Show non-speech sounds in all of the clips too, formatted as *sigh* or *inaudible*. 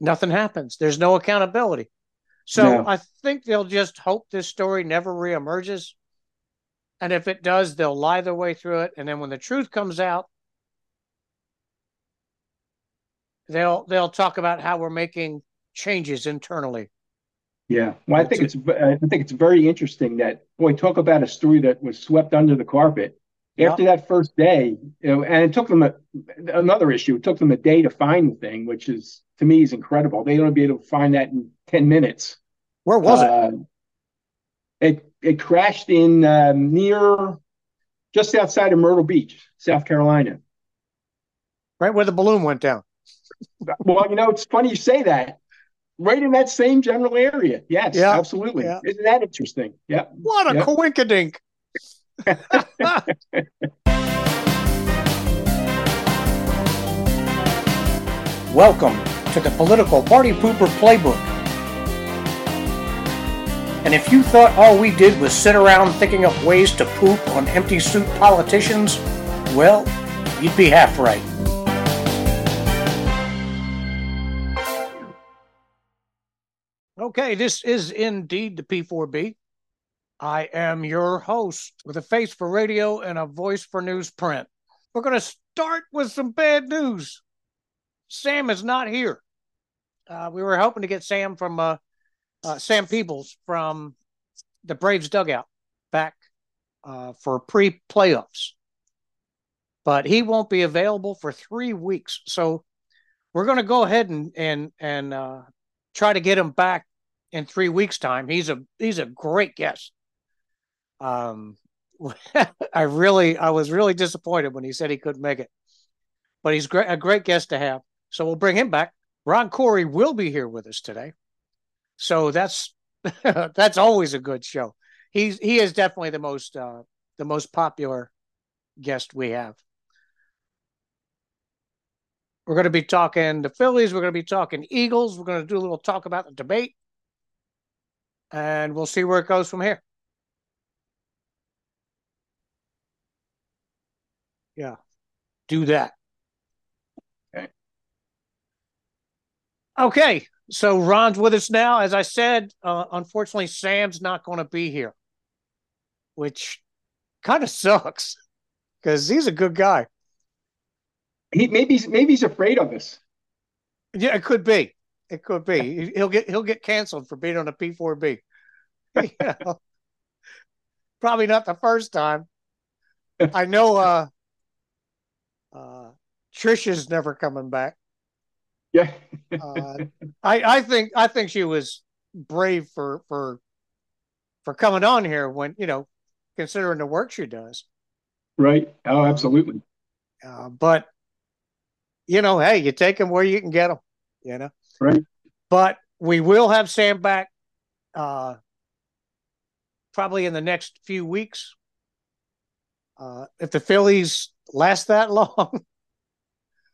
nothing happens. There's no accountability. So no. I think they'll just hope this story never reemerges. And if it does, they'll lie their way through it. And then when the truth comes out, they'll they'll talk about how we're making changes internally. Yeah, well, I think it's I think it's very interesting that boy, talk about a story that was swept under the carpet. After that first day, you know, and it took them a, another issue. It took them a day to find the thing, which is to me is incredible. They don't be able to find that in ten minutes. Where was uh, it? It it crashed in um, near just outside of Myrtle Beach, South Carolina. Right where the balloon went down. *laughs* well, you know, it's funny you say that. Right in that same general area. Yes, yeah, absolutely. Yeah. Isn't that interesting? Yeah. What a coinkydink. Welcome to the Political Party Pooper Playbook. And if you thought all we did was sit around thinking up ways to poop on empty suit politicians, well, you'd be half right. Okay, this is indeed the P4B. I am your host with a face for radio and a voice for newsprint. We're going to start with some bad news. Sam is not here. Uh, we were hoping to get Sam from uh, uh, Sam Peebles from the Braves dugout back uh, for pre playoffs, but he won't be available for three weeks. So we're going to go ahead and and and uh, try to get him back in three weeks' time. He's a he's a great guest. Um, *laughs* I really, I was really disappointed when he said he couldn't make it, but he's great, a great guest to have. So we'll bring him back. Ron Corey will be here with us today, so that's *laughs* that's always a good show. He's he is definitely the most uh, the most popular guest we have. We're going to be talking the Phillies. We're going to be talking Eagles. We're going to do a little talk about the debate, and we'll see where it goes from here. Yeah. Do that. Okay. Okay. So Ron's with us now. As I said, uh, unfortunately, Sam's not going to be here, which kind of sucks because he's a good guy. He maybe maybe he's afraid of us. Yeah, it could be. It could be. *laughs* he'll get he'll get canceled for being on a P four B. *laughs* Probably not the first time. *laughs* I know. uh uh, Trisha's never coming back. Yeah. uh, I I think I think she was brave for for for coming on here when you know considering the work she does. Right. Oh, absolutely. Uh, but you know, hey, you take them where you can get them. You know. Right. But we will have Sam back. Uh, probably in the next few weeks. Uh, if the Phillies last that *laughs* long.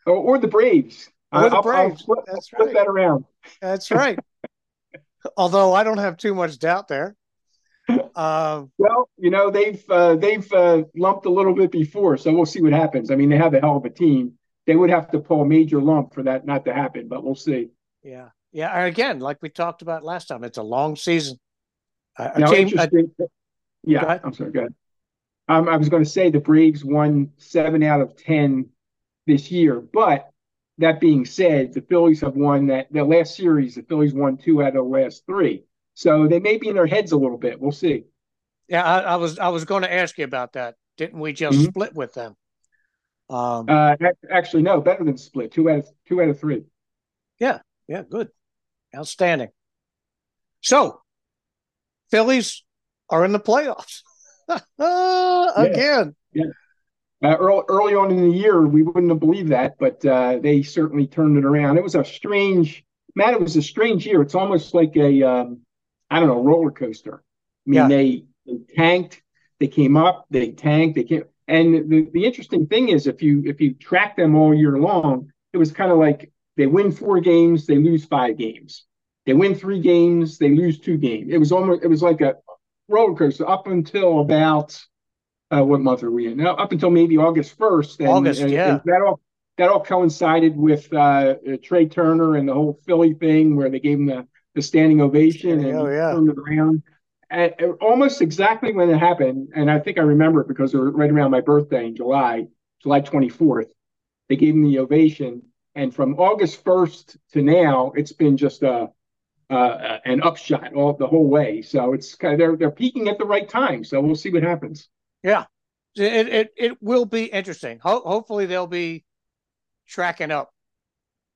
Or, or the Braves. Or the I'll, Braves. I'll flip, That's flip right. that around. That's right. *laughs* Although I don't have too much doubt there. Uh, well, you know they've uh, they've uh, lumped a little bit before, so we'll see what happens. I mean, they have a hell of a team. They would have to pull a major lump for that not to happen, but we'll see. Yeah, yeah. And again, like we talked about last time, it's a long season. A now, team. A, yeah, I'm sorry. Go ahead. Um, I was going to say the Braves won seven out of ten this year, but that being said, the Phillies have won that the last series. The Phillies won two out of the last three, so they may be in their heads a little bit. We'll see. Yeah, I, I was I was going to ask you about that. Didn't we just mm-hmm. split with them? Um, uh, actually, no, better than split. Two out of two out of three. Yeah, yeah, good, outstanding. So, Phillies are in the playoffs. *laughs* Again. Yeah. Uh, early, early on in the year, we wouldn't have believed that, but uh, they certainly turned it around. It was a strange, Matt. It was a strange year. It's almost like a, um, I don't know, roller coaster. I mean, yeah. they, they tanked, they came up, they tanked, they came. And the, the interesting thing is, if you if you track them all year long, it was kind of like they win four games, they lose five games. They win three games, they lose two games. It was almost it was like a roller coaster up until about uh, what month are we in now? Up until maybe August first. August, and, yeah. And that all that all coincided with uh, Trea Turner and the whole Philly thing where they gave him the, the standing ovation and oh, yeah. turned around. And, almost exactly when it happened, and I think I remember it because it was right around my birthday in July, July 24th. They gave him the ovation, and from August 1st to now, it's been just a uh, an upshot all the whole way. So it's kind of they're they're peaking at the right time. So we'll see what happens. Yeah, it it it will be interesting. Ho- hopefully they'll be tracking up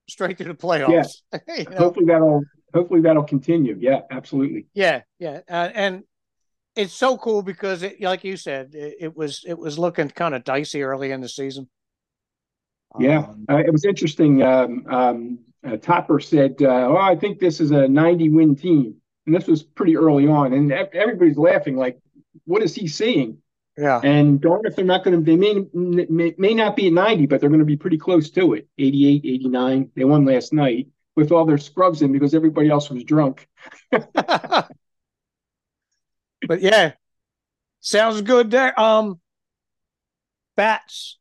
straight to the playoffs. Yeah. *laughs* you know? Hopefully that'll hopefully that'll continue. Yeah, absolutely. Yeah, yeah, uh, and it's so cool because it, like you said, it, it was it was looking kind of dicey early in the season. Yeah, um, uh, it was interesting. Um, um, uh, Topper said, uh, "Oh, I think this is a 90 win team," and this was pretty early on, and everybody's laughing like, "What is he seeing?" Yeah. And darn if they're not going to, they may, may, may not be at 90, but they're going to be pretty close to it 88, 89. They won last night with all their scrubs in because everybody else was drunk. *laughs* but yeah, sounds good there. Um, bats.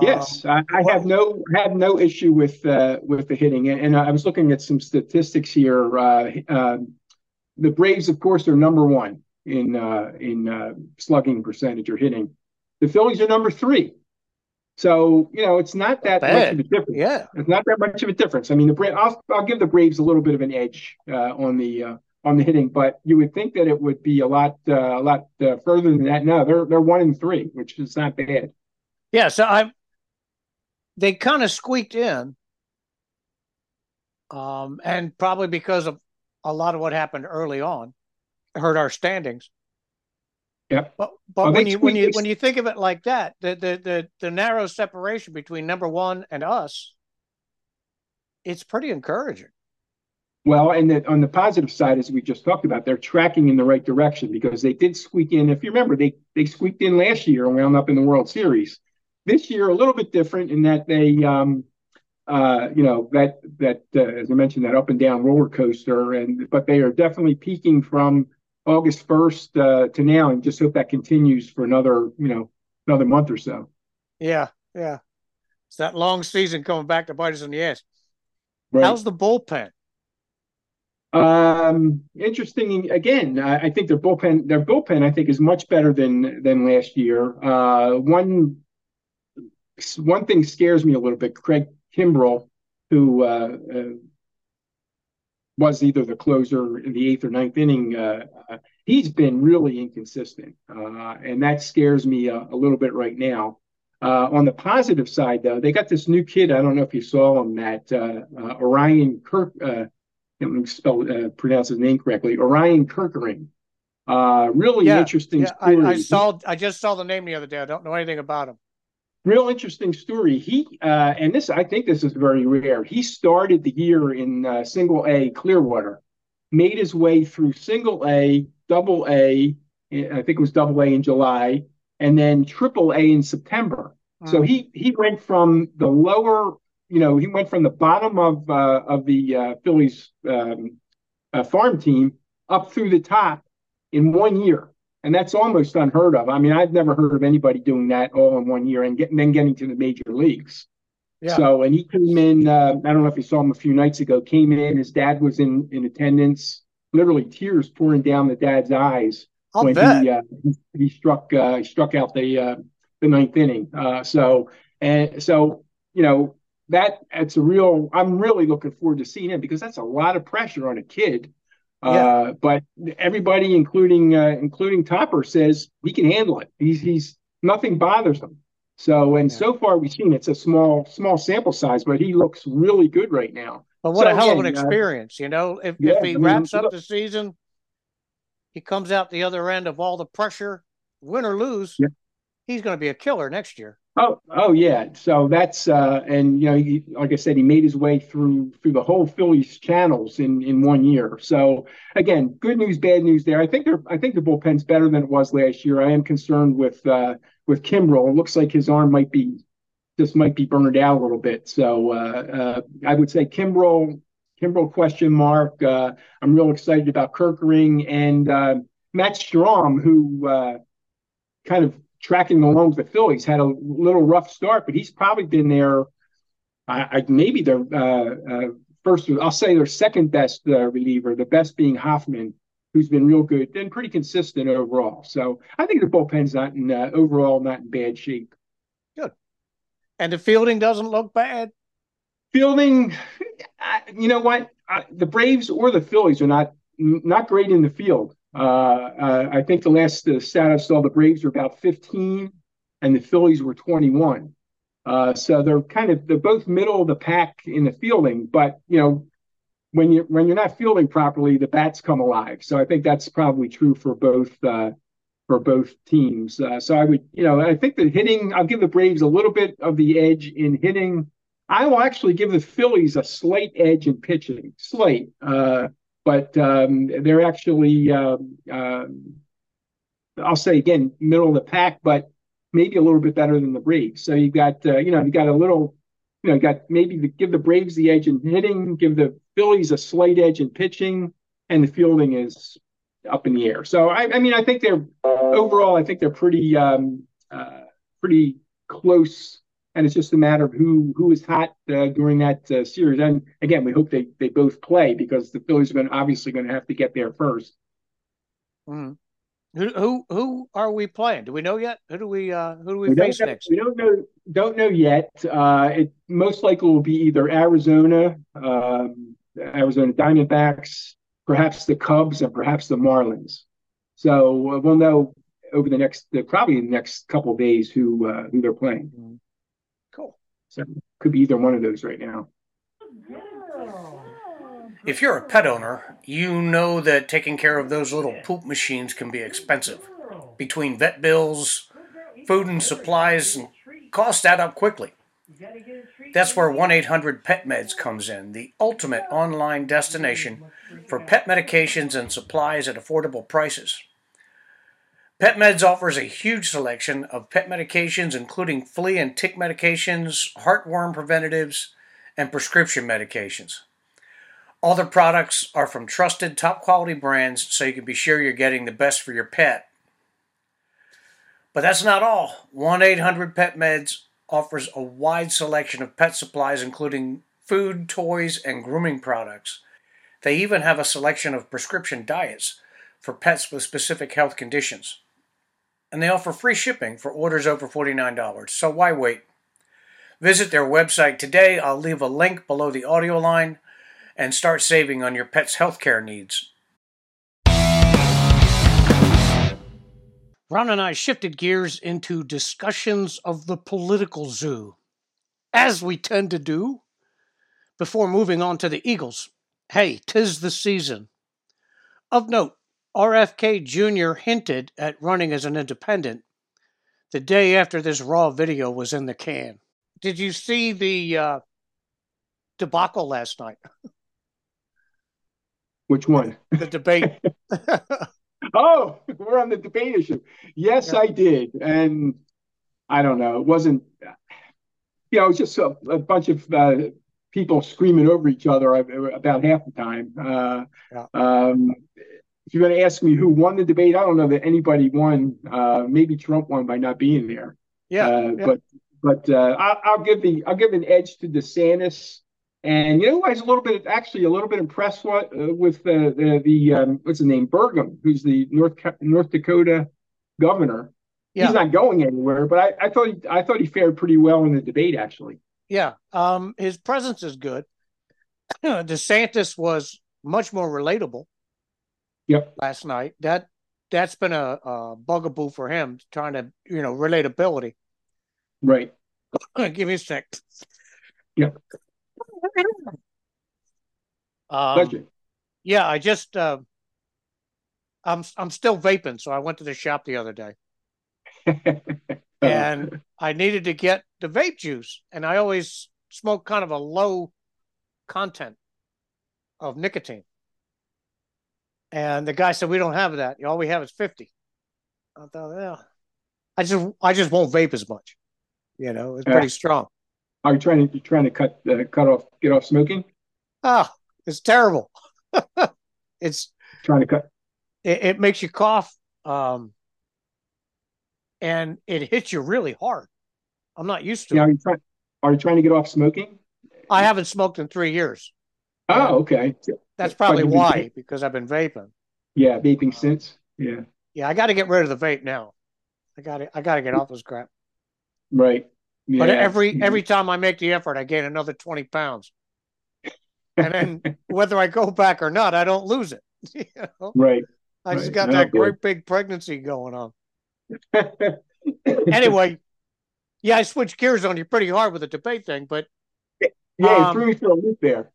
Yes, um, I, I have no have no issue with uh, with the hitting, and, and I was looking at some statistics here. Uh, uh, the Braves, of course, are number one in uh, in uh, slugging percentage or hitting. The Phillies are number three. So you know it's not that much of a difference. Yeah, it's not that much of a difference. I mean, the Bra- I'll, I'll give the Braves a little bit of an edge uh, on the uh, on the hitting, but you would think that it would be a lot uh, a lot uh, further than that. No, they're they're one in three, which is not bad. Yeah, so I they kind of squeaked in, um, and probably because of a lot of what happened early on hurt our standings. Yep. But but well, when you when you when you think of it like that, the, the the the narrow separation between number one and us, it's pretty encouraging. Well, and the, on the positive side, as we just talked about, they're tracking in the right direction because they did squeak in. If you remember, they they squeaked in last year and wound up in the World Series. This year, a little bit different in that they, um, uh, you know, that that uh, as I mentioned, that up and down roller coaster, and but they are definitely peaking from August 1st uh, to now, and just hope that continues for another, you know, another month or so. Yeah, yeah. It's that long season coming back to bite us in the ass. Right. How's the bullpen? Um, interesting. Again, I, I think their bullpen, their bullpen, I think, is much better than than last year. Uh, one one thing scares me a little bit. Craig Kimbrel, who uh, uh, was either the closer in the eighth or ninth inning. Uh, uh, he's been really inconsistent, uh, and that scares me a, a, little bit right now. Uh, on the positive side, though, they got this new kid. I don't know if you saw him, Matt uh, uh, Orion Kirk. let me spell pronounce his name correctly. Orion Kerkering. really yeah, interesting. Yeah, I, I, saw. I just saw the name the other day. I don't know anything about him real interesting story. He uh, and this, I think, this is very rare. He started the year in uh, Single A Clearwater, made his way through Single A, Double A. I think it was Double A in July, and then Triple A in September. Mm. So he he went from the lower, you know, he went from the bottom of uh, of the uh, Phillies um, uh, farm team up through the top in one year and that's almost unheard of. I mean, I've never heard of anybody doing that all in one year and, get, and then getting to the major leagues. Yeah. So, and he came in. Uh, I don't know if you saw him a few nights ago. Came in. His dad was in in attendance. Literally tears pouring down the dad's eyes I'll when bet. he uh, he struck uh, struck out the uh, the ninth inning. Uh, so and so you know that it's a real. I'm really looking forward to seeing him because that's a lot of pressure on a kid yeah. Uh, but everybody, including uh, including Topper, says he can handle it. He's he's nothing bothers him. So and yeah. so far we've seen it's a small small sample size, but he looks really good right now. But what so, a hell of an uh, experience, you know. If yeah, if he I mean, wraps up the season, he comes out the other end of all the pressure, win or lose, he's going to be a killer next year. Oh, oh yeah. So that's uh, and you know, he, like I said, he made his way through through the whole Phillies channels in in one year. So again, good news, bad news there. I think they're I think the bullpen's better than it was last year. I am concerned with uh, with Kimbrel. It looks like his arm might be just might be burned out a little bit. So uh, uh, I would say Kimbrel, Kimbrel question mark. Uh, I'm real excited about Kerkering and uh, Matt Strahm, who uh, kind of tracking along with the Phillies. Had a little rough start, but he's probably been there. I, I maybe their uh, uh, first. I'll say their second best uh, reliever. The best being Hoffman, who's been real good and pretty consistent overall. So I think the bullpen's not in uh, overall not in bad shape. Good, and the fielding doesn't look bad. Fielding, you know what? the Braves or the Phillies are not not great in the field. Uh, uh, I think the last stat I saw, the Braves were about 15, and the Phillies were 21. Uh, so they're kind of they're both middle of the pack in the fielding, but you know when you when you're not fielding properly, the bats come alive. So I think that's probably true for both uh, for both teams. Uh, so I would you know I think the hitting I'll give the Braves a little bit of the edge in hitting. I will actually give the Phillies a slight edge in pitching, slight. Uh, but um, they're actually, uh, uh, I'll say again, middle of the pack, but maybe a little bit better than the Braves. So you've got, uh, you know, you got a little, you know, got maybe the, give the Braves the edge in hitting, give the Phillies a slight edge in pitching, and the fielding is up in the air. So I, I mean, I think they're overall, I think they're pretty, um, uh, pretty close and it's just a matter of who who is hot uh, during that uh, series. And again, we hope they they both play because the Phillies are going obviously going to have to get there 1st mm-hmm. Who who who are we playing? Do we know yet? Who do we uh, who do we, we face know, next? We don't know don't know yet. Uh, it most likely will be either Arizona, um, Arizona Diamondbacks, perhaps the Cubs, and perhaps the Marlins. So uh, we'll know over the next probably the next couple days who uh, who they're playing. Mm-hmm. So could be either one of those right now. If you're a pet owner, you know that taking care of those little poop machines can be expensive. Between vet bills, food and supplies, and costs add up quickly. That's where 1 800 Pet Meds comes in, the ultimate online destination for pet medications and supplies at affordable prices. PetMeds offers a huge selection of pet medications, including flea and tick medications, heartworm preventatives, and prescription medications. All their products are from trusted, top quality brands, so you can be sure you're getting the best for your pet. But that's not all. 1 800 PetMeds offers a wide selection of pet supplies, including food, toys, and grooming products. They even have a selection of prescription diets for pets with specific health conditions and they offer free shipping for orders over $49. So why wait? Visit their website today. I'll leave a link below the audio line and start saving on your pet's healthcare needs. Ron and I shifted gears into discussions of the political zoo, as we tend to do, before moving on to the Eagles. Hey, tis the season. Of note, RFK Jr. hinted at running as an independent the day after this raw video was in the can. Did you see the uh, debacle last night? Which one? The debate. *laughs* *laughs* oh, we're on the debate issue. Yes, yeah. I did. And I don't know. It wasn't, you know, it was just a, a bunch of uh, people screaming over each other about half the time. Uh, yeah. um, if you're going to ask me who won the debate, I don't know that anybody won. Uh, maybe Trump won by not being there. Yeah, uh, yeah. but but uh, I'll, I'll, give the I'll give an edge to DeSantis. And you know, I was a little bit actually a little bit impressed with, uh, with the the, the um, what's the name Burgum, who's the North North Dakota governor. Yeah. He's not going anywhere, but I, I thought he, I thought he fared pretty well in the debate actually. Yeah, um, his presence is good. *clears throat* DeSantis was much more relatable. Yep. Last night. That that's been a, a bugaboo for him, trying to you know relatability. Right. *clears throat* Give me a sec. Yep. Um, yeah, I just uh, I'm I'm still vaping, so I went to the shop the other day, *laughs* and I needed to get the vape juice, and I always smoke kind of a low content of nicotine. And the guy said, "We don't have that. All we have is 50." I thought, yeah, I just I just won't vape as much. You know, it's pretty strong. Are you trying to you trying to cut uh, cut off get off smoking? Ah, it's terrible. *laughs* it's trying to cut. It, it makes you cough. Um, and it hits you really hard. I'm not used to it. are you trying? Are you trying to get off smoking? I haven't smoked in three years. Oh, okay. That's probably why, because I've been vaping. Yeah, vaping since. Yeah, Yeah, I got to get rid of the vape now. I got to I got to get off this crap. right. Yeah. But every every time I make the effort, I gain another twenty pounds, and then *laughs* whether I go back or not, I don't lose it. *laughs* You know? right. I just Right. got Oh, that good. great big pregnancy going on. *laughs* Anyway, yeah, I switched gears on you pretty hard with the debate thing, but yeah, um, threw me for a loop there.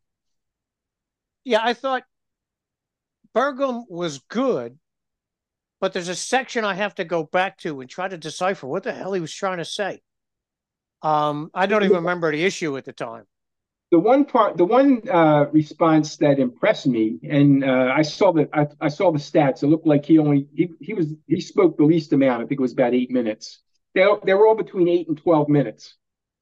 Yeah, I thought Burgum was good, but there's a section I have to go back to and try to decipher what the hell he was trying to say. Um, I don't even remember the issue at the time. The one part, the one uh, response that impressed me, and uh, I saw that I, I saw the stats. It looked like he only he, he was he spoke the least amount. I think it was about eight minutes. They they were all between eight and twelve minutes,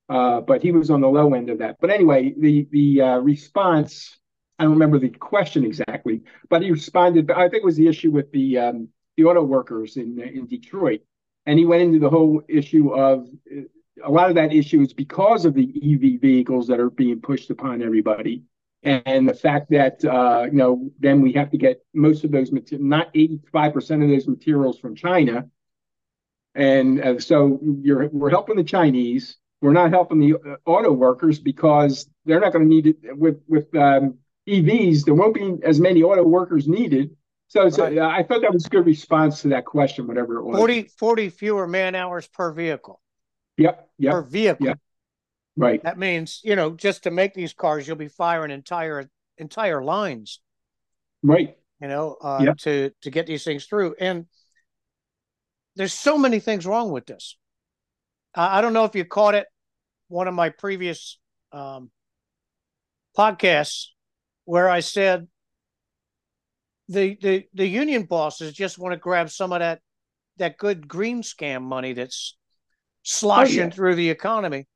uh, but he was on the low end of that. But anyway, the the uh, response I don't remember the question exactly, but he responded. I think it was the issue with the um, the auto workers in in Detroit, and he went into the whole issue of a lot of that issue is because of the EV vehicles that are being pushed upon everybody, and the fact that uh, you know then we have to get most of those materials, not eighty five percent of those materials from China, and uh, so you're we're helping the Chinese. We're not helping the uh, auto workers because they're not going to need it with with um, EVs. There won't be as many auto workers needed. So, so Right. I thought that was a good response to that question, whatever it was. 40, 40 fewer man hours per vehicle. Yep. Yep. Per vehicle. Yeah. Right. That means, you know, just to make these cars, you'll be firing entire entire lines, Right. you know, uh, Yeah. to to get these things through. And there's so many things wrong with this. I I don't know if you caught it, one of my previous um, podcasts, where I said the the the union bosses just want to grab some of that that good green scam money that's sloshing yeah. through the economy.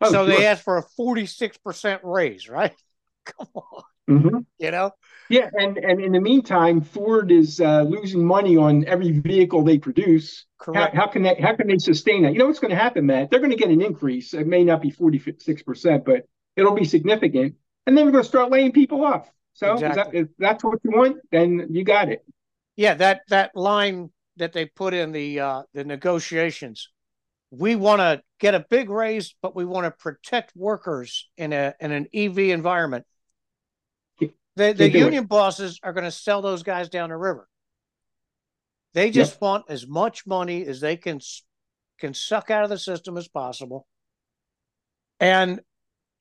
Oh, so they sure. asked for a 46% raise, right? *laughs* Come on, Mhm. you know? Yeah, and and in the meantime, Ford is uh, losing money on every vehicle they produce. How, Correct. how can they how can they sustain that? You know what's going to happen, Matt? They're going to get an increase. It may not be forty six percent, but it'll be significant. And then we're going to start laying people off. So is that, if that's what you want, then you got it. Yeah, that that line that they put in the uh, the negotiations. We want to get a big raise, but we want to protect workers in a in an EV environment. The the can't it. union bosses are going to sell those guys down the river. They just want as much money as they can can suck out of the system as possible, and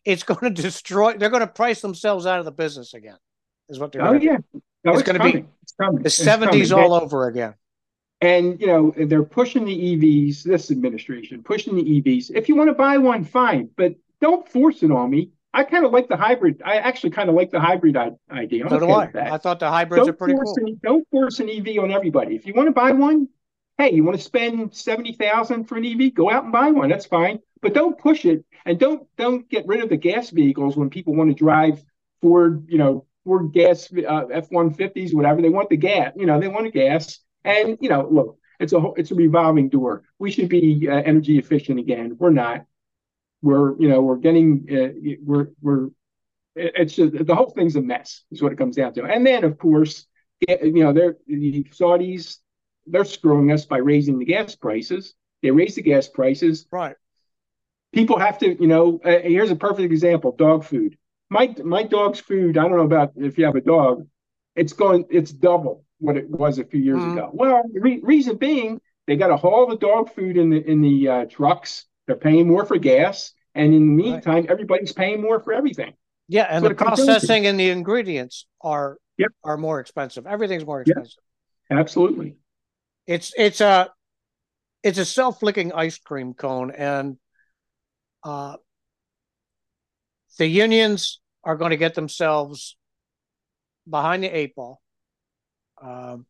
it's *laughs* going to destroy. They're going to price themselves out of the business again. Is what they're. Oh yeah, no, It's it's, gonna be. It's coming. The seventies all over again. And you know they're pushing the EVs. This administration pushing the EVs. If you want to buy one, fine, but don't force it on me. I kind of like the hybrid. I actually kind of like the hybrid idea. I'm So do I. I thought the hybrids are don't pretty cool. an, don't force an EV on everybody. If you want to buy one, hey, you want to spend seventy thousand for an EV, go out and buy one. That's fine. But don't push it, and don't don't get rid of the gas vehicles when people want to drive Ford, you know, Ford gas uh, F one fifties, whatever. They want the gas, you know, they want a gas, and you know, look, it's a it's a revolving door. We should be uh, energy efficient again. We're not. We're you know we're getting uh, we're we're it's just the whole thing's a mess is what it comes down to and then of course you know they're the saudis they're screwing us by raising the gas prices they raise the gas prices Right. people have to you know uh, here's a perfect example dog food my my dog's food i don't know about if you have a dog it's going it's double what it was a few years Mhm. ago well re- reason being they got to haul the dog food in the in the uh, trucks they're paying more for gas and in the Right. meantime everybody's paying more for everything Yeah, and what the it comes down to. processing and the ingredients are Yep. are more expensive. Everything's more Yep. expensive. absolutely It's it's a it's a self flicking ice cream cone, and uh, the unions are going to get themselves behind the eight ball, um,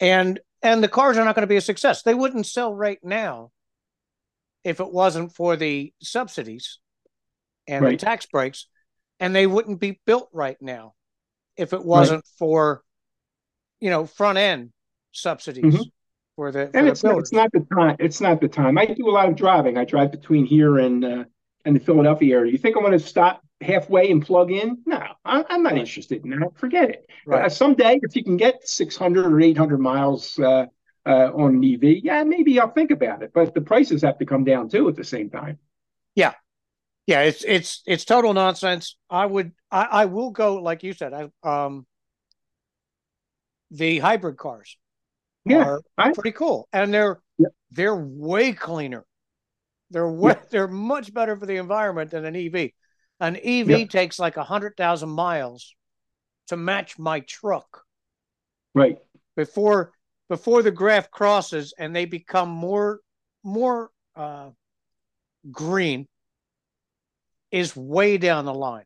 and and the cars are not going to be a success. They wouldn't sell right now if it wasn't for the subsidies and Right. the tax breaks, and they wouldn't be built right now if it wasn't for you know front end subsidies Mhm. for the for and the it's not, it's not the time. It's not the time. I do a lot of driving. I drive between here and uh, and the Philadelphia area. You think I'm going to stop halfway and plug in? No, I, am not right. interested in that. Forget it. Right. Uh, someday, if you can get 600 or 800 miles uh, uh, on an EV, yeah, maybe I'll think about it. But the prices have to come down too at the same time. Yeah, yeah, it's it's it's total nonsense. I would I, I will go like you said. I um the hybrid cars yeah, are I, pretty cool, and they're yeah. they're way cleaner. They're way, yeah. they're much better for the environment than an EV. An EV yeah. takes like a hundred thousand miles to match my truck. Right before before the graph crosses, and they become more more uh, green is way down the line.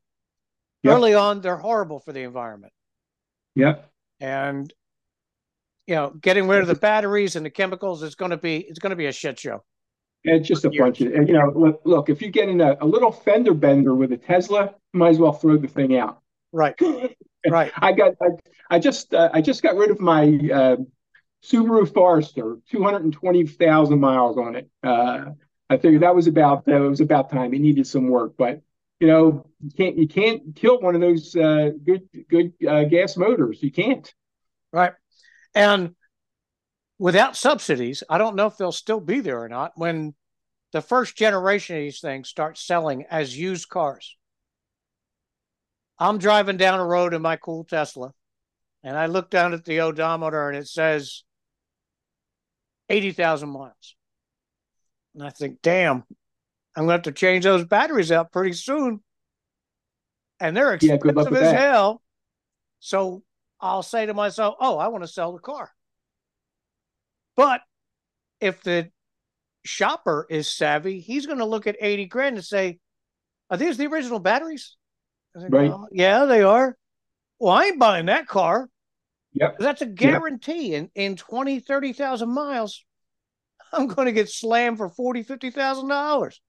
Yep. Early on, they're horrible for the environment. Yep. And you know, getting rid of the batteries and the chemicals is going to be it's going to be a shit show. It's just a bunch of you know. Look, look if you get in a, a, little fender bender with a Tesla, might as well throw the thing out. Right. *laughs* right. I got I, I just uh, I just got rid of my uh, Subaru Forester, two hundred and twenty thousand miles on it. Uh, I figured that was about that was about time. It needed some work, but you know, you can't you can't kill one of those uh, good good uh, gas motors. You can't. Right, and without subsidies, I don't know if they'll still be there or not when the first generation of these things start selling as used cars. I'm driving down a road in my cool Tesla, and I look down at the odometer and it says eighty thousand miles. And I think, damn, I'm going to have to change those batteries out pretty soon. And they're expensive yeah, as that. hell. So I'll say to myself, oh, I want to sell the car. But if the shopper is savvy, he's going to look at 80 grand and say, are these the original batteries? Think, right. Oh, yeah, they are. Well, I ain't buying that car. Yep. That's a guarantee. Yep. In in 20, 30,000 miles, I'm going to get slammed for forty, fifty thousand dollars,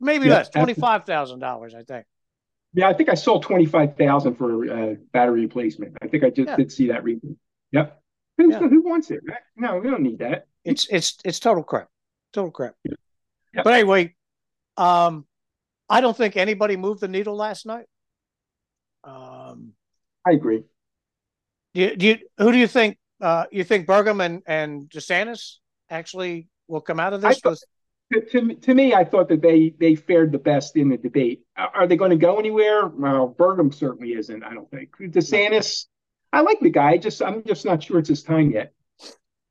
maybe yeah, less, twenty five thousand dollars, I think. Yeah, I think I sold twenty five thousand for uh, battery replacement. I think I just yeah. did see that recently. Yep. Who, yeah. who wants it? No, we don't need that. It's it's it's total crap, total crap. Yeah. Yep. But anyway, um, I don't think anybody moved the needle last night. Um, I agree. Do you, do you, who do you think? Uh, you think Burgum and and DeSantis actually will come out of this? Thought, to, to, to, me, I thought that they they fared the best in the debate. Are they going to go anywhere? Well, Burgum certainly isn't. I don't think. DeSantis, I like the guy. Just I'm just not sure it's his time yet.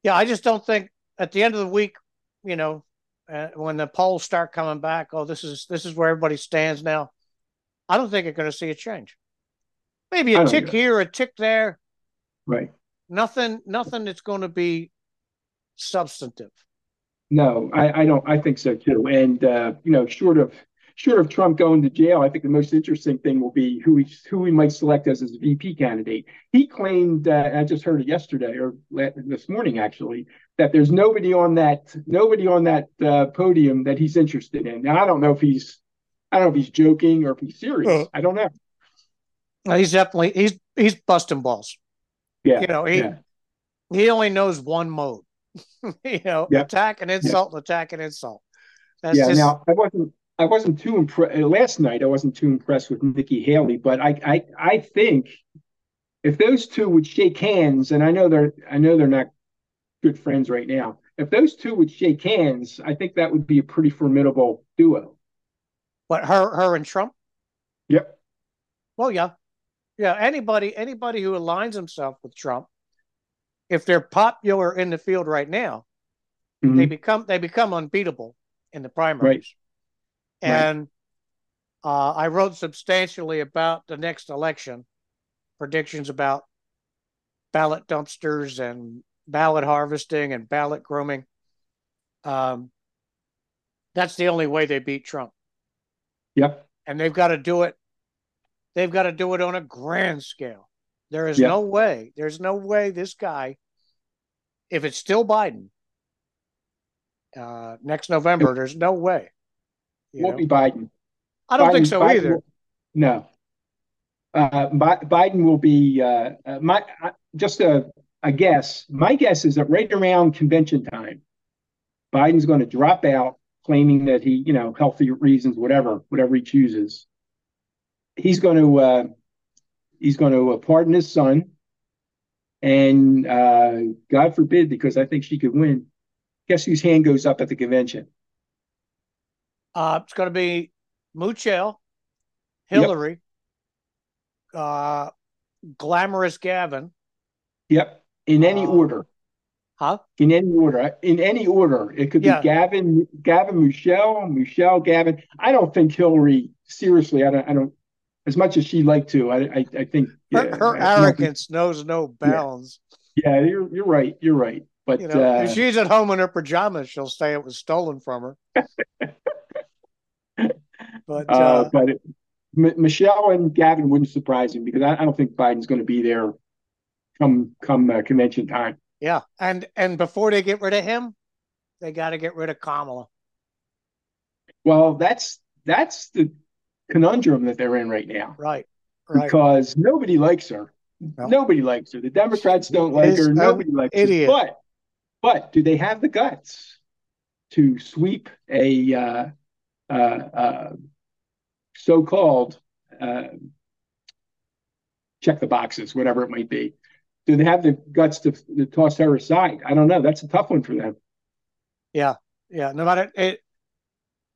Yeah, I just don't think at the end of the week, you know, uh, when the polls start coming back, oh, this is this is where everybody stands now. I don't think you're going to see a change. Maybe a tick here, a tick there. Right. Nothing. Nothing that's going to be substantive. No, I, I don't. I think so too. And uh, you know, short of short of Trump going to jail, I think the most interesting thing will be who he who he might select as his VP candidate. He claimed, uh, I just heard it yesterday or this morning actually, that there's nobody on that nobody on that uh, podium that he's interested in. Now I don't know if he's I don't know if he's joking or if he's serious. I don't know. He's definitely he's he's busting balls. Yeah, you know he yeah. he only knows one mode. *laughs* you know, yep. attack and insult, yep. attack and insult. That's yeah. Just... Now I wasn't I wasn't too impressed uh, last night. I wasn't too impressed with Nikki Haley, but I I I think if those two would shake hands, and I know they're I know they're not good friends right now. If those two would shake hands, I think that would be a pretty formidable duo. What her her and Trump? Yep. Well, yeah, yeah. Anybody anybody who aligns himself with Trump if they're popular in the field right now, mm-hmm. they become they become unbeatable in the primaries. Right. And right. Uh, I wrote substantially about the next election, predictions about ballot dumpsters and ballot harvesting and ballot grooming. Um, that's the only way they beat Trump. Yep. And they've got to do it. They've got to do it on a grand scale. There is no way. There's no way this guy, if it's still Biden, uh, next November, there's no way. Won't know? be Biden. I don't Biden, think so Biden either. Will, no. Uh, Biden will be uh, uh my uh, just a a guess. My guess is that right around convention time, Biden's going to drop out, claiming that he, you know, healthy reasons, whatever, whatever he chooses. He's going to uh, he's going to pardon his son, and uh, God forbid, because I think she could win. Guess whose hand goes up at the convention? Uh, it's going to be Muchel, Hillary, yep. uh, glamorous Gavin. Yep, in any uh, order. Huh? In any order. In any order. It could be yeah. Gavin, Gavin, Michelle, Muchel, Gavin. I don't think Hillary. Seriously, I don't. I don't. As much as she'd like to, I. I, I think her, yeah, her arrogance knows no bounds. Yeah. yeah, you're you're right. You're right. But you know, uh, if she's at home in her pajamas, she'll say it was stolen from her. *laughs* but uh, uh, but it, M- Muchel and Gavin wouldn't surprise me because I, I don't think Biden's going to be there come come uh, convention time. Yeah, and and before they get rid of him, they got to get rid of Kamala. Well, that's that's the conundrum that they're in right now. Right. Right. Because nobody likes her. No. Nobody likes her. The Democrats don't like her. Nobody likes idiot. her. But but do they have the guts to sweep a uh, uh, uh, so-called uh, check the boxes, whatever it might be? do they have the guts to, to toss her aside? I don't know. That's a tough one for them. Yeah, yeah. No matter it,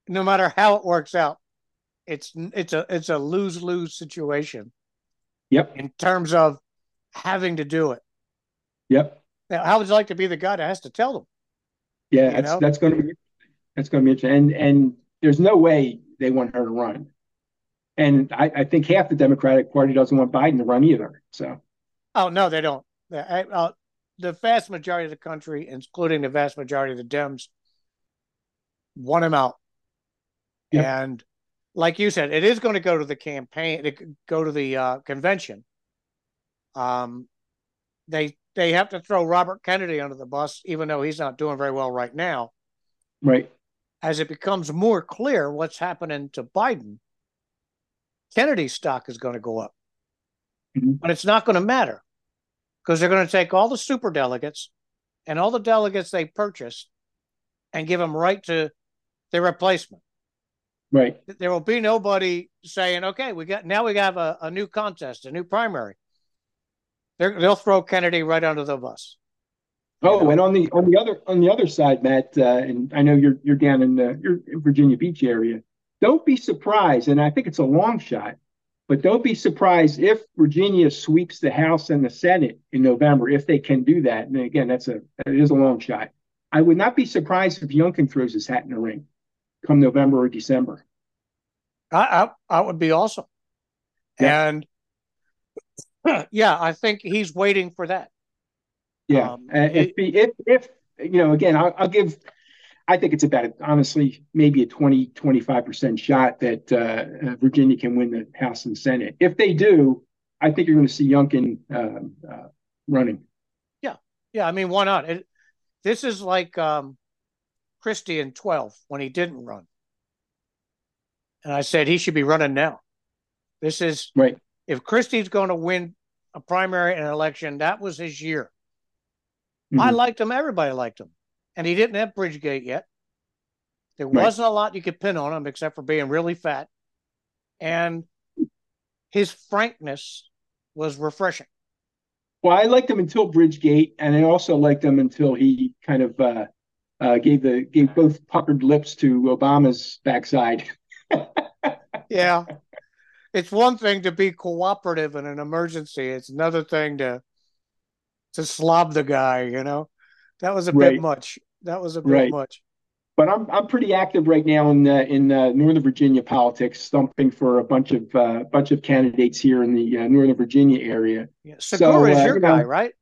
no matter how it works out, it's it's a it's a lose lose situation. Yep. In terms of having to do it. Yep. Now, how would you like to be the guy that has to tell them? Yeah, that's know? that's going to be that's going to be interesting. And and there's no way they want her to run. And I, I think half the Democratic Party doesn't want Biden to run either. So Oh no, they don't. Uh, the vast majority of the country, including the vast majority of the Dems, want him out. Yep. And like you said, it is going to go to the campaign, to go to the uh, convention. Um, they they have to throw Robert Kennedy under the bus, even though he's not doing very well right now. Right. As it becomes more clear what's happening to Biden, Kennedy's stock is going to go up. Mm-hmm. But it's not going to matter because they're going to take all the super delegates and all the delegates they purchased and give them right to their replacement. Right. There will be nobody saying, "Okay, we got now we have a, a new contest, a new primary." they will throw Kennedy right under the bus. Oh, you know? and on the on the other on the other side, Matt, uh, and I know you're you're down in the you're in Virginia Beach area. Don't be surprised, and I think it's a long shot but don't be surprised if Virginia sweeps the House and the Senate in November, if they can do that. And again, that's a it is a long shot. I would not be surprised if Youngkin throws his hat in the ring come November or December. I I, I would be awesome. Yeah. And *clears throat* yeah, I think he's waiting for that. Yeah, um, if, if if you know, again, I'll, I'll give I think it's about, honestly, maybe a 20, 25% shot that uh, uh, Virginia can win the House and Senate. If they do, I think you're going to see Youngkin um, uh, running. Yeah. Yeah. I mean, why not? It, this is like um, Christie in 12 when he didn't run. And I said he should be running now. This is right. If Christie's going to win a primary and an election, that was his year. Mm-hmm. I liked him. Everybody liked him and he didn't have Bridgegate yet. There right. wasn't a lot you could pin on him except for being really fat. And his frankness was refreshing. Well, I liked him until Bridgegate, and I also liked him until he kind of uh, uh, gave the gave both puckered lips to Obama's backside. *laughs* yeah, it's one thing to be cooperative in an emergency; it's another thing to to slob the guy. You know. That was a right. bit much. That was a bit right. much. But I'm I'm pretty active right now in uh, in uh, Northern Virginia politics, stumping for a bunch of uh, bunch of candidates here in the uh, Northern Virginia area. Yeah. Segura so, is uh, your you know, guy, right?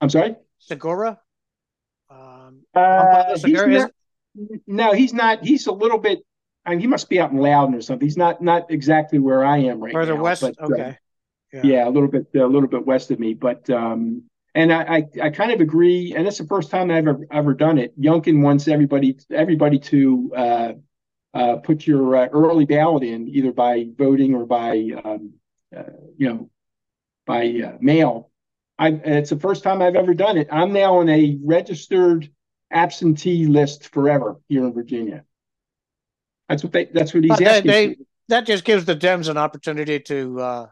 I'm sorry. Segura. Um, uh, he's not, no, he's not. He's a little bit. I mean, he must be out in Loudoun or something. He's not not exactly where I am right Further now. west. But, okay. Yeah. yeah. a little bit a little bit west of me, but um, and I, I, I, kind of agree, and it's the first time I've ever, ever done it. Youngkin wants everybody everybody to uh, uh, put your uh, early ballot in, either by voting or by um, uh, you know by uh, mail. I it's the first time I've ever done it. I'm now on a registered absentee list forever here in Virginia. That's what they. That's what he's But asking. they, they, that just gives the Dems an opportunity to uh,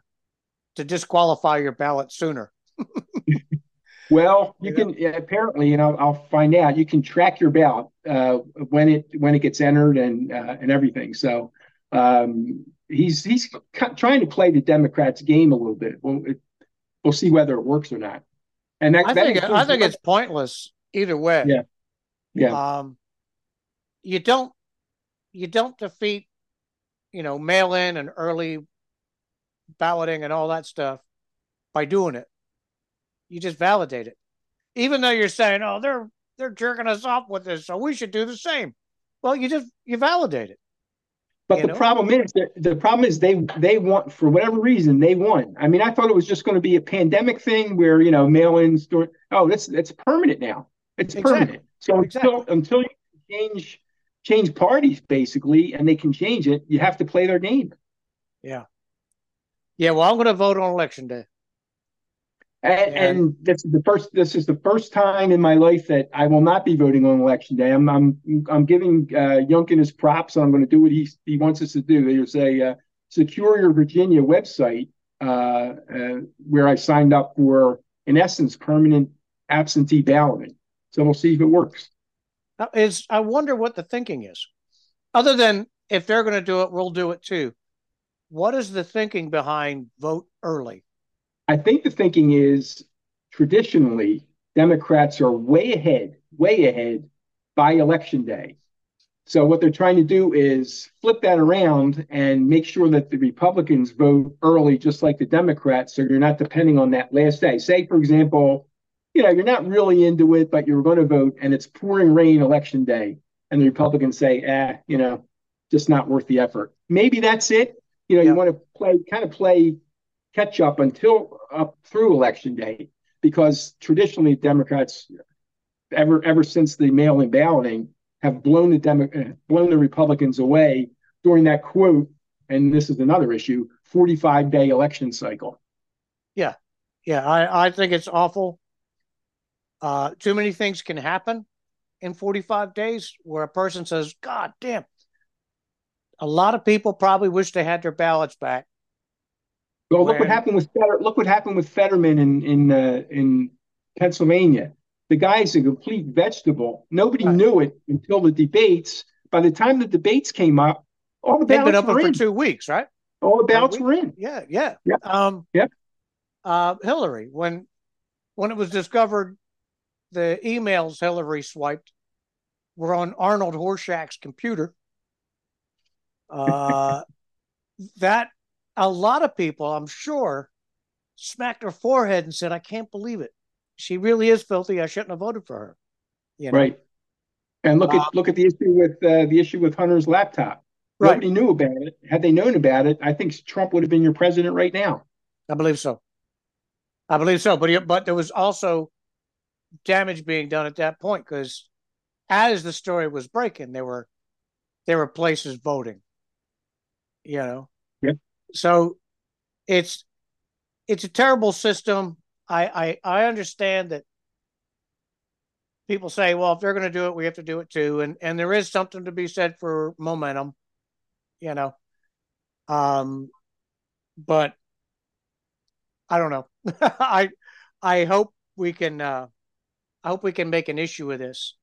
to disqualify your ballot sooner. *laughs* Well, you You can apparently, and I'll, I'll find out. You can track your ballot uh, when it when it gets entered and uh, and everything. So um, he's he's trying to play the Democrats' game a little bit. We'll it, we'll see whether it works or not. And that, I that think I think it's pointless either way. Yeah. Yeah Um, you don't you don't defeat, you know, mail in and early balloting and all that stuff by doing it. You just validate it. Even though you're saying, "Oh, they're they're jerking us off with this, so we should do the same." Well, you just you validate it. But you the know? problem is that the problem is they they want for whatever reason they won. I mean, I thought it was just going to be a pandemic thing where you know mail-ins. During, oh, that's that's permanent now. It's Exactly. permanent. So until Exactly. until you change change parties basically, and they can change it, you have to play their game. Yeah. Yeah, well, I'm going to vote on election day. And, Yeah. and this is the first. This is the first time in my life that I will not be voting on election day. I'm I'm I'm giving uh, Youngkin his props. I'm going to do what he he wants us to do. There's a uh, Secure Your Virginia website uh, uh, where I signed up for, in essence, permanent absentee balloting. So we'll see if it works. Is I wonder what the thinking is. Other than if they're going to do it, we'll do it too. What is the thinking behind vote early? I think the thinking is traditionally Democrats are way ahead, way ahead by election day. So what they're trying to do is flip that around and make sure that the Republicans vote early, just like the Democrats, so you're not depending on that last day. Say, for example, you know, you're not really into it, but you're going to vote and it's pouring rain election day. And the Republicans say, eh, you know, just not worth the effort. Maybe that's it. You know, Yeah. you want to play kind of play catch up until up through election day because traditionally Democrats ever ever since the mail-in balloting have blown the Demo- uh, blown the Republicans away during that quote and this is another issue 45 day election cycle Yeah, Yeah, I, I think it's awful. Uh, too many things can happen in 45 days where a person says, God damn. A lot of people probably wish they had their ballots back. well look what happened with Feder- look what happened with Fetterman in in uh, in Pennsylvania the guy's a complete vegetable nobody Right. knew it until the debates by the time the debates came up all the been ballots open were for two weeks, right? all the ballots were in Yeah, yeah. Yep. Um, Yep. Uh, Hillary, when when it was discovered the emails Hillary swiped were on Arnold Horshack's computer, uh, *laughs* that a lot of people, I'm sure, smacked their forehead and said, "I can't believe it. She really is filthy. I shouldn't have voted for her." You know? Right. And look at look at the issue with uh, the issue with Hunter's laptop. Right. Nobody knew about it. Had they known about it, I think Trump would have been your president right now. I believe so. I believe so. But but there was also damage being done at that point because as the story was breaking, there were there were places voting. You know. Yep. So it's it's a terrible system. I I, I understand that people say, well, if they're going to do it, we have to do it too, and and there is something to be said for momentum. You know. Um, but I don't know. *laughs* I I hope we can uh I hope we can make an issue of this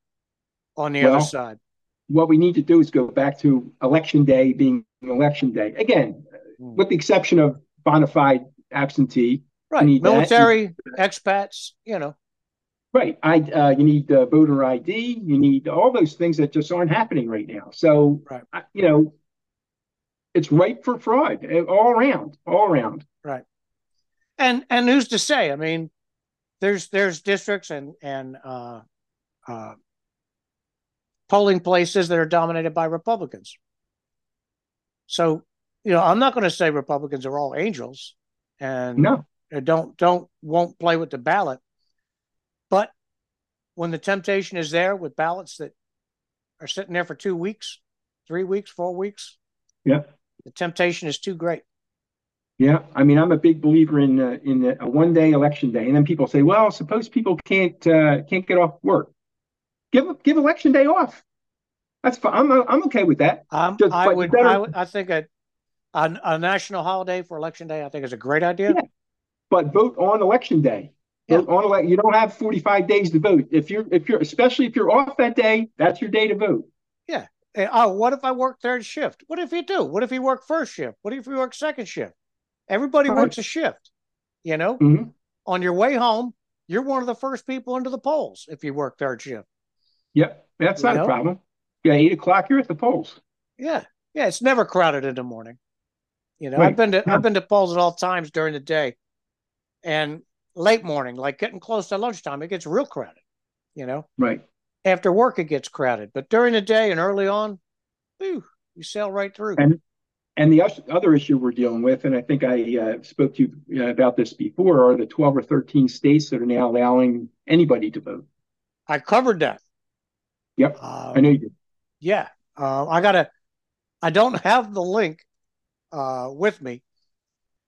on the Well, other side. What we need to do is go back to election day being election day again, with the exception of bona fide absentee. Right. Military, expats, you know. Right. I uh, you need uh, voter ID. You need all those things that just aren't happening right now. So Right. I, you know, it's ripe for fraud uh, all around, all around. Right, and and who's to say? I mean, there's there's districts and and uh uh polling places that are dominated by Republicans. So, you know, I'm not going to say Republicans are all angels and No. don't don't won't play with the ballot. But when the temptation is there with ballots that are sitting there for two weeks, three weeks, four weeks, Yeah. the temptation is too great. Yeah, I mean, I'm a big believer in uh, in a one day election day, and then people say, "Well, suppose people can't uh, can't get off work, give give election day off." That's fine. I'm I'm okay with that. Um, Just, I would, better... I would. I think a, a, a national holiday for election day. I think is a great idea. Yeah. But vote on election day. Yeah. Vote on ele- You don't have 45 days to vote. If you're if you're especially if you're off that day, that's your day to vote. Yeah. And, oh, what if I work third shift? What if you do? What if you work first shift? What if you work second shift? Everybody works a shift. You know, mm-hmm. on your way home, you're one of the first people into the polls if you work third shift. Yep, that's you not know? a problem. Yeah, eight o'clock, you're at the polls. Yeah, yeah, it's never crowded in the morning. You know, right. I've been to yeah. I've been to polls at all times during the day, and late morning, like getting close to lunchtime, it gets real crowded. You know, right after work it gets crowded, but during the day and early on, whew, you sail right through. And and the other issue we're dealing with, and I think I uh, spoke to you uh, about this before, are the 12 or 13 states that are now allowing anybody to vote. I covered that. Yep, um, I know you did. Yeah, uh, I gotta. I don't have the link uh, with me,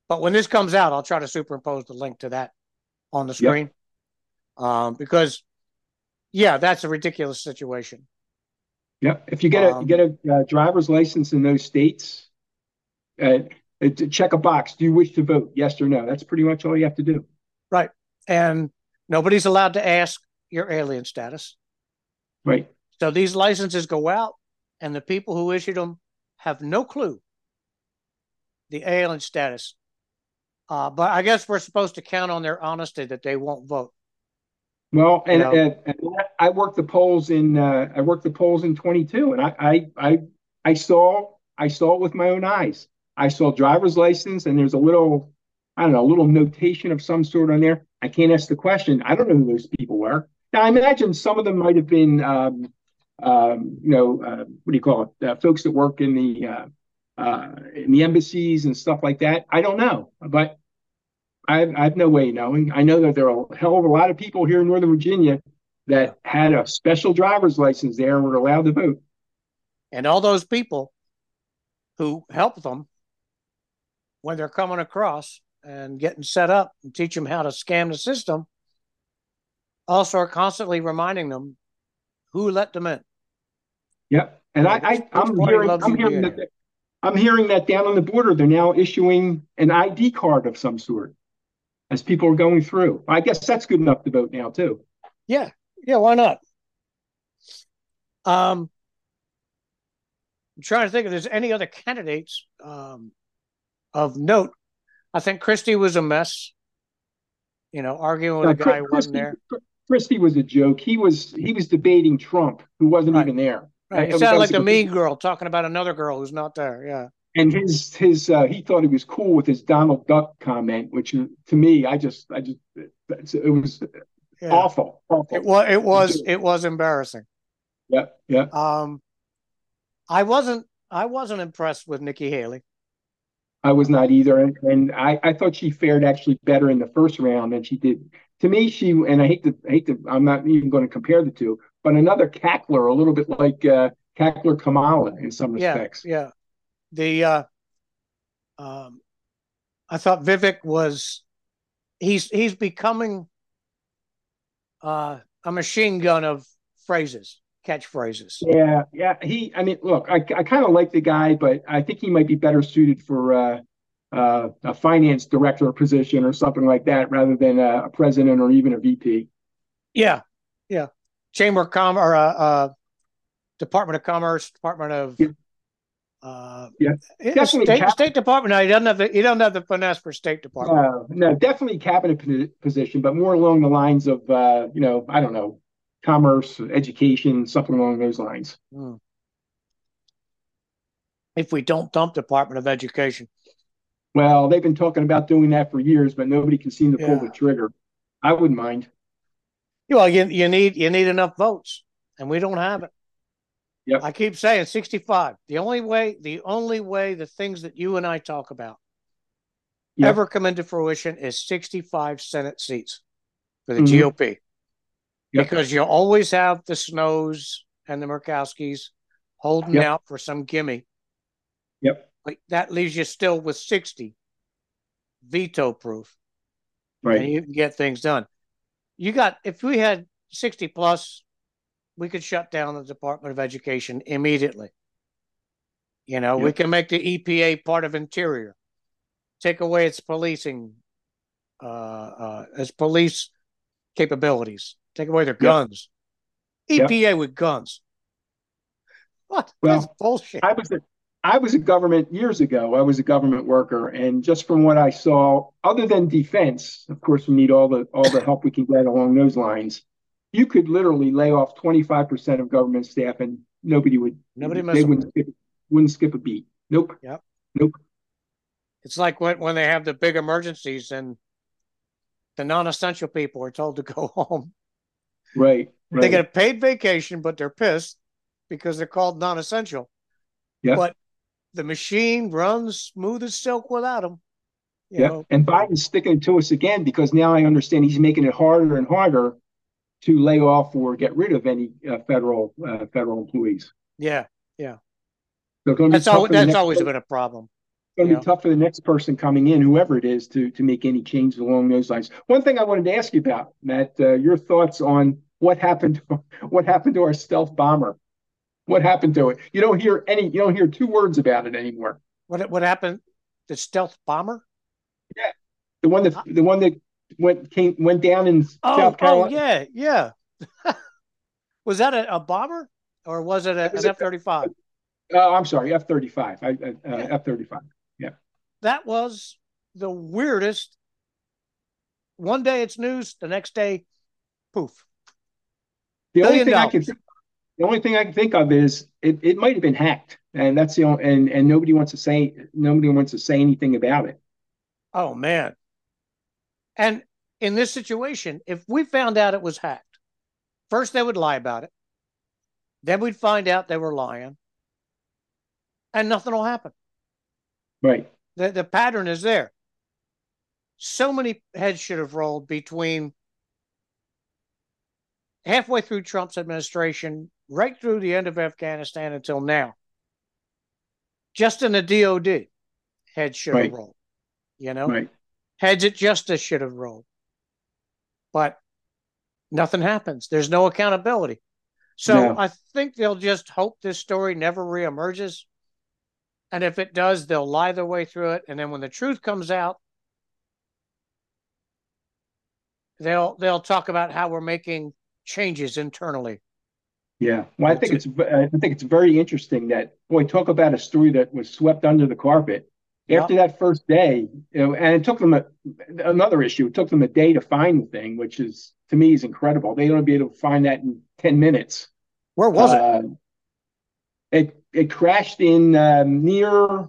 but when this comes out, I'll try to superimpose the link to that on the screen, yep. um, because yeah, that's a ridiculous situation. Yeah, if you get a um, you get a uh, driver's license in those states, uh, check a box. Do you wish to vote? Yes or no. That's pretty much all you have to do. Right, and nobody's allowed to ask your alien status. Right. So these licenses go out, and the people who issued them have no clue the alien status. Uh, but I guess we're supposed to count on their honesty that they won't vote. Well, and, and, and, I worked the polls in uh, I worked the polls in 22, and I, I I I saw I saw it with my own eyes. I saw driver's license, and there's a little I don't know a little notation of some sort on there. I can't ask the question. I don't know who those people were. Now I imagine some of them might have been um, um, you know uh, what do you call it? Uh, folks that work in the uh, uh in the embassies and stuff like that. I don't know, but I, I have no way knowing. I know that there are a hell of a lot of people here in Northern Virginia that had a special driver's license there and were allowed to vote. And all those people who helped them when they're coming across and getting set up and teach them how to scam the system also are constantly reminding them who let them in. Yep. And I, I, I'm hearing, I'm hearing that, I'm hearing that down on the border, they're now issuing an ID card of some sort as people are going through. I guess that's good enough to vote now too. Yeah, yeah, why not? Um, I'm trying to think if there's any other candidates um, of note. I think Christie was a mess. You know, arguing with a guy who wasn't there. Christie was a joke. He was he was debating Trump, who wasn't right. even there. Right. It, it sounded like the mean girl talking about another girl who's not there. Yeah and his his uh, he thought he was cool with his Donald Duck comment, which to me, I just I just it was yeah. awful, awful. It was it was it was embarrassing. Yeah, yeah. Um, I wasn't I wasn't impressed with Nikki Haley. I was not either, and, and I I thought she fared actually better in the first round than she did. To me, she and I hate to hate to I'm not even going to compare the two, but another cackler, a little bit like uh, cackler Kamala in some respects. Yeah, yeah the uh, um, I thought Vivek was he's he's becoming uh, a machine gun of phrases, catchphrases. Yeah, yeah. He, I mean, look, I, I kind of like the guy, but I think he might be better suited for uh, uh, a finance director position or something like that, rather than a, a president or even a VP. Yeah, yeah. Chamber of Commerce, or, uh, uh, Department of Commerce, Department of yeah. Uh, yeah, definitely. State, State Department. No, he doesn't have the he doesn't have the finesse for State Department. Uh, no, definitely cabinet position, but more along the lines of uh, you know I don't know, commerce, education, something along those lines. Hmm. If we don't dump Department of Education. Well, they've been talking about doing that for years, but nobody can seem to pull the trigger. I wouldn't mind. Well, you you need you need enough votes, and we don't have it. Yep. I keep saying 65. The only way, the only way the things that you and I talk about yep. ever come into fruition is 65 Senate seats for the mm-hmm. GOP. Yep. Because you always have the Snowes and the Murkowskis holding out for some gimme. Yep. Like that leaves you still with 60 veto proof. Right. And you can get things done. You got if we had 60 plus, we could shut down the Department of Education immediately. You know, yep. we can make the EPA part of Interior, take away its policing, uh, uh, its police capabilities, take away their guns. Yep. EPA yep. with guns. What? Well, That's bullshit. I was a, I was a government years ago. I was a government worker, and just from what I saw, other than defense, of course, we need all the all the help we can get along those lines. You could literally lay off twenty five percent of government staff, and nobody would. Nobody they wouldn't skip, wouldn't skip a beat. Nope. Yep. Nope. It's like when when they have the big emergencies and the non-essential people are told to go *laughs* home. Right. right. They get a paid vacation, but they're pissed because they're called non-essential. Yeah. But the machine runs smooth as silk without them. Yeah. Know? And Biden's sticking to us again because now I understand he's making it harder and harder to lay off or get rid of any uh, federal uh, federal employees. Yeah. Yeah. So that's, al- that's always been a problem. It's going to be tough for the next person coming in, whoever it is, to to make any changes along those lines. One thing I wanted to ask you about, Matt, uh, your thoughts on what happened to, *laughs* what happened to our stealth bomber what happened to it? You don't hear any. You don't hear two words about it anymore. What what happened? The stealth bomber? Yeah, the one that the one that went came went down in oh, South Carolina. Oh yeah, yeah. *laughs* was that a, a, bomber or was it, a, was an F thirty five? Oh, I'm sorry, F thirty five. Uh, F thirty five. That was the weirdest. One day it's news, the next day, poof. The only thing dollars. I can the only thing I can think of is it, it might have been hacked, and that's the only, and and nobody wants to say nobody wants to say anything about it. Oh man! And in this situation, if we found out it was hacked, first they would lie about it, then we'd find out they were lying, and nothing will happen. Right. The the pattern is there. So many heads should have rolled between halfway through Trump's administration right through the end of Afghanistan until now. Just in the DOD, heads should have right. rolled. You know, right. heads at justice should have rolled. But nothing happens. There's no accountability. So. I think they'll just hope this story never reemerges. And if it does, they'll lie their way through it. And then when the truth comes out, they'll they'll talk about how we're making changes internally. Yeah, well, I think it's I think it's very interesting that boy, talk about a story that was swept under the carpet. After that first day, you know, and it took them a, another issue. It took them a day to find the thing, which is to me is incredible. They don't be able to find that in ten minutes. Where was uh, it? It it crashed in uh, near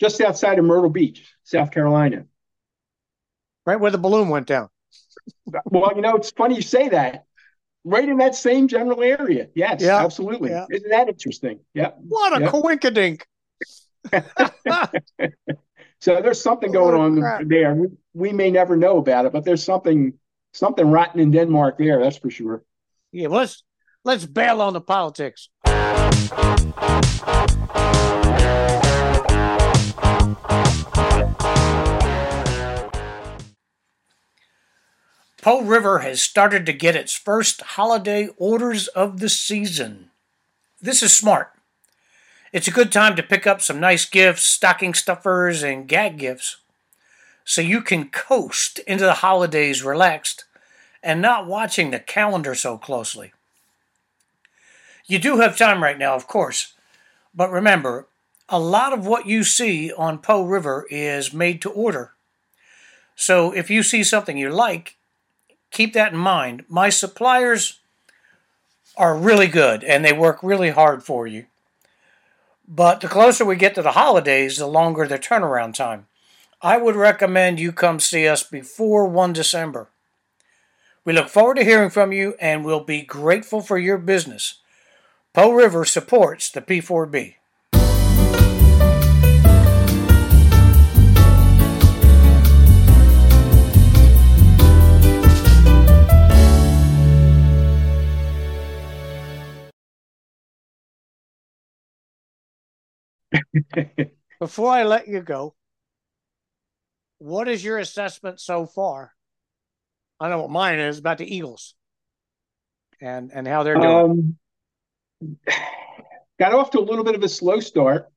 just outside of Myrtle Beach, South Carolina. Right where the balloon went down. well, you know, it's funny you say that right in that same general area. Yes, yeah. absolutely. Yeah. Isn't that interesting? Yeah. What a coinkydink. *laughs* *laughs* so there's something going on there. We, we may never know about it, but there's something something rotten in Denmark there. That's for sure. Yeah, well, let's let's bail on the politics. Po River has started to get its first holiday orders of the season. This is smart. It's a good time to pick up some nice gifts, stocking stuffers, and gag gifts so you can coast into the holidays relaxed and not watching the calendar so closely. You do have time right now, of course, but remember, a lot of what you see on Po River is made to order. So if you see something you like, keep that in mind. My suppliers are really good and they work really hard for you. But the closer we get to the holidays, the longer the turnaround time. I would recommend you come see us before 1 December. We look forward to hearing from you and we'll be grateful for your business. Po River supports the P4B. *laughs* Before I let you go, what is your assessment so far? I know what mine is about the Eagles and and how they're doing. Um, got off to a little bit of a slow start.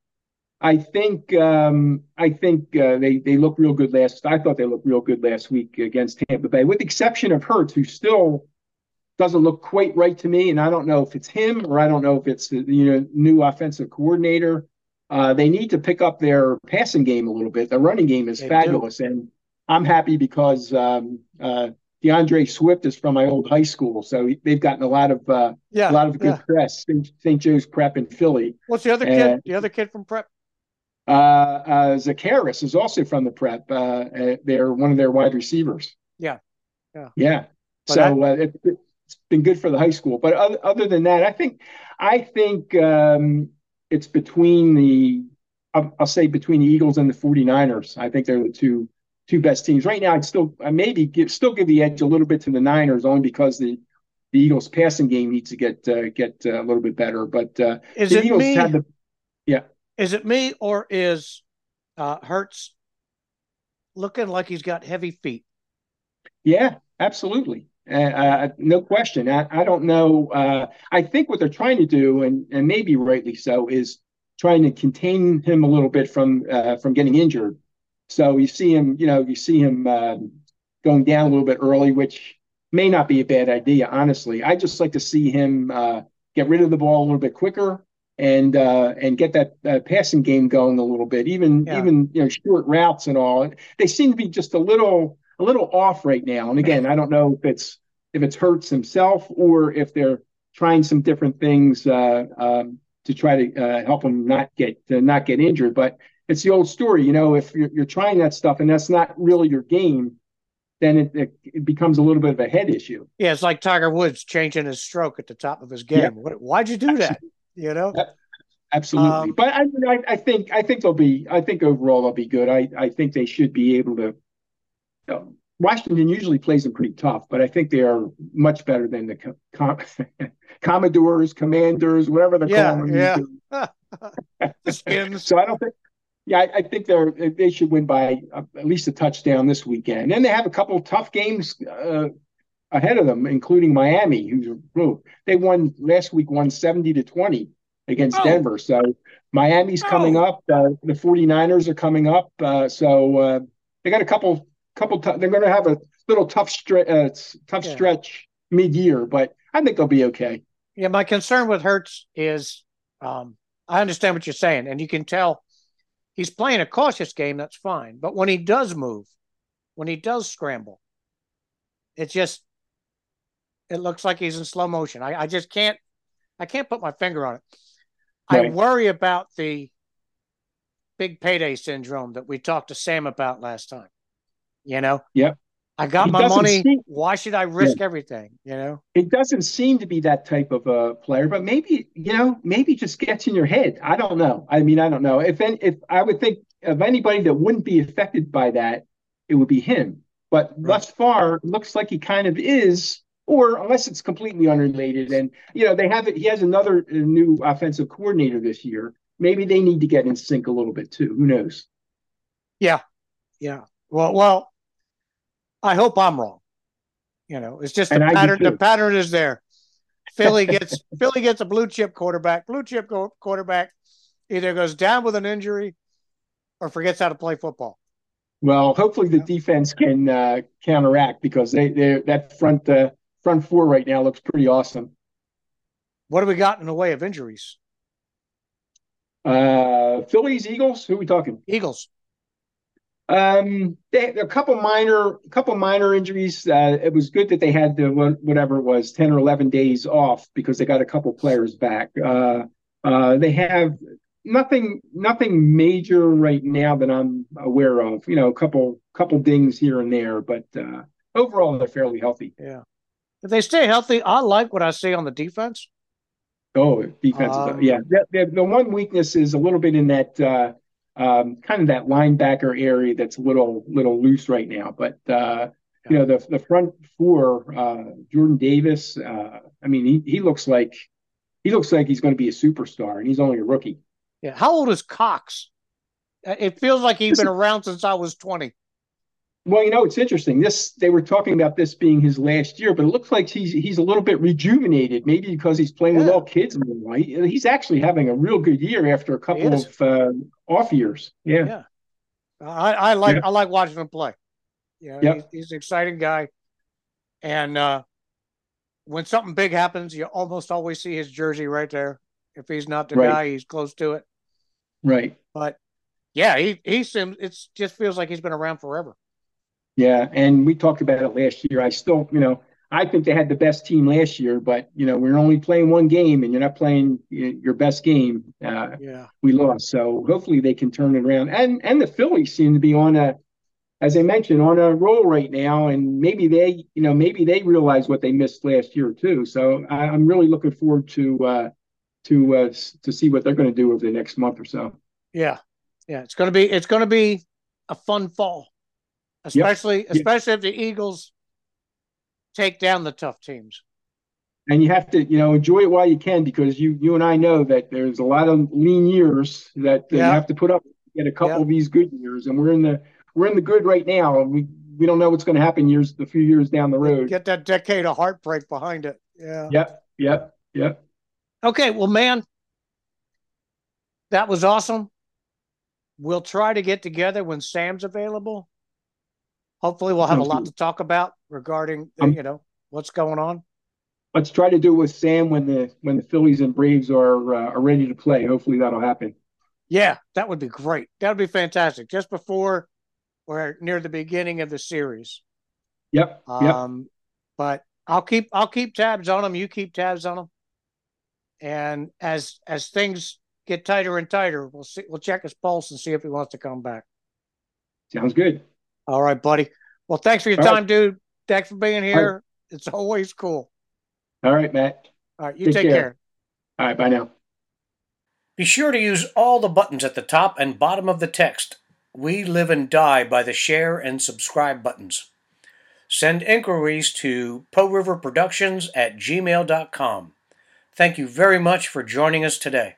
I think um, I think uh, they they look real good last. I thought they looked real good last week against Tampa Bay, with the exception of Hurts, who still doesn't look quite right to me. And I don't know if it's him or I don't know if it's you know new offensive coordinator. Uh, they need to pick up their passing game a little bit. The running game is they fabulous, do. and I'm happy because um, uh, D'Andre Swift is from my old high school, so they've gotten a lot of uh, yeah, a lot of good yeah. press. St. Joe's Prep in Philly. What's the other kid? The other kid from Prep? Uh, uh, Zaccheaus is also from the prep. Uh, uh, they're one of their wide receivers. Yeah, yeah, yeah. But so I, uh, it, has been good for the high school. But other, other than that, I think I think um, it's between the I'll, I'll, say between the Eagles and the 49ers. I think they're the two two best teams right now. I'd still I maybe give, still give the edge a little bit to the Niners only because the the Eagles passing game needs to get uh, get uh, a little bit better. But uh, is the it Eagles me? had the yeah. Is it me or is uh, Hurts looking like he's got heavy feet? Yeah, absolutely. Uh, uh, no question. I, I don't know. Uh, I think what they're trying to do, and, and maybe rightly so, is trying to contain him a little bit from uh, from getting injured. So you see him, you know, you see him um, going down a little bit early, which may not be a bad idea. Honestly, I just like to see him uh, get rid of the ball a little bit quicker and uh, and get that uh, passing game going a little bit. Even yeah. even you know short routes and all. They seem to be just a little a little off right now. And again, I don't know if it's if it's Hurts himself or if they're trying some different things uh, um, to try to uh, help him not get to not get injured. But it's the old story, you know. If you're, you're trying that stuff and that's not really your game, then it, it, it, becomes a little bit of a head issue. Yeah, it's like Tiger Woods changing his stroke at the top of his game. Yeah. why'd you do that? You know, absolutely. Um, but I, I, I, think I think they'll be. I think overall they'll be good. I, I think they should be able to. You know, Washington usually plays them pretty tough, but I think they are much better than the com- *laughs* Commodores, Commanders, whatever they're yeah, calling them. Yeah, *laughs* the skins. *laughs* so I don't think. Yeah, I, I, think they're they should win by at least a touchdown this weekend, and then they have a couple tough games uh, ahead of them, including Miami, who's they won last week, won 70 to 20 against oh. Denver. So Miami's coming oh. up. Uh, the 49ers are coming up. Uh, so uh, they got a couple, couple, t- they're going to have a little tough, stre- uh, tough yeah. stretch mid year, but I think they'll be okay. Yeah. My concern with Hurts is um, I understand what you're saying, and you can tell he's playing a cautious game. That's fine. But when he does move, when he does scramble, it just it looks like he's in slow motion. I, I just can't I can't put my finger on it. Right. I worry about the big payday syndrome that we talked to Sam about last time. You know? Yep. I got my money. Seem, Why should I risk yeah. everything? You know, it doesn't seem to be that type of a player, but maybe you know, maybe just gets in your head. I don't know. I mean, I don't know. If any, if I would think of anybody that wouldn't be affected by that, it would be him. But right. thus far, looks like he kind of is or unless it's completely unrelated. And you know, they have it. He has another uh, new offensive coordinator this year. Maybe they need to get in sync a little bit too. Who knows? Yeah, yeah. Well, well, I hope I'm wrong. You know, it's just the pattern. The pattern is there. *laughs* Philly gets Philly gets a blue chip quarterback. Blue chip quarterback either goes down with an injury or forgets how to play football. Well, hopefully the defense can uh, counteract because they they that front uh, front four right now looks pretty awesome. What have we got in the way of injuries? Uh, Phillies, Eagles. Who are we talking? Eagles. Um, they, a couple minor, a couple minor injuries. Uh, it was good that they had the whatever it was, ten or eleven days off because they got a couple players back. Uh, uh, they have nothing, nothing major right now that I'm aware of. You know, a couple, couple dings here and there, but uh, overall they're fairly healthy. Yeah. If they stay healthy, I like what I see on the defense. Oh, defense, um, yeah. The, the, one weakness is a little bit in that uh, um, kind of that linebacker area that's a little little loose right now. But uh, you know, the the front four, uh, Jordan Davis. Uh, I mean, he he looks like he looks like he's going to be a superstar, and he's only a rookie. Yeah. How old is Cox? It feels like he's been around since I was twenty. Well, you know, it's interesting. This they were talking about this being his last year, but it looks like he's he's a little bit rejuvenated. Maybe because he's playing yeah. with all kids more. He's actually having a real good year after a couple of uh, off years. Yeah, yeah. I, I like yeah. I like watching him play. Yeah, yep. he's, he's, an exciting guy, and uh, when something big happens, you almost always see his jersey right there. If he's not the right. guy, he's close to it. Right. But yeah, he he seems it just feels like he's been around forever. Yeah, and we talked about it last year. I still, you know, I think they had the best team last year, but you know, we're only playing one game, and you're not playing your best game. Uh, yeah, we lost. So hopefully they can turn it around. And and the Phillies seem to be on a, as I mentioned, on a roll right now, and maybe they, you know, maybe they realize what they missed last year too. So I, am really looking forward to uh, to uh, to see what they're going to do over the next month or so. Yeah, yeah, it's gonna be it's gonna be a fun fall especially yep. especially if the Eagles take down the tough teams. And you have to, you know, enjoy it while you can because you you and I know that there's a lot of lean years that yep. you have to put up get a couple yep. of these good years, and we're in the we're in the good right now, and we we don't know what's going to happen years a few years down the road. Get that decade of heartbreak behind it. Yeah. Yep. Yep. Yep. Okay. Well, man, that was awesome. We'll try to get together when Sam's available hopefully we'll have a lot to talk about regarding um, you know what's going on. Let's try to do it with Sam when the when the Phillies and Braves are uh, are ready to play. Hopefully that'll happen. Yeah, that would be great. That would be fantastic. Just before or near the beginning of the series. Yep. Um, yep. but I'll keep I'll keep tabs on them. You keep tabs on them. And as as things get tighter and tighter, we'll see. We'll check his pulse and see if he wants to come back. Sounds good. All right, buddy. Well, thanks for your All time, right. dude. Thanks for being here. Right. It's always cool. All right, Matt. All right, you take, take care. care. All right, bye now. Be sure to use all the buttons at the top and bottom of the text. We live and die by the share and subscribe buttons. Send inquiries to River Productions at gmail.com. Thank you very much for joining us today.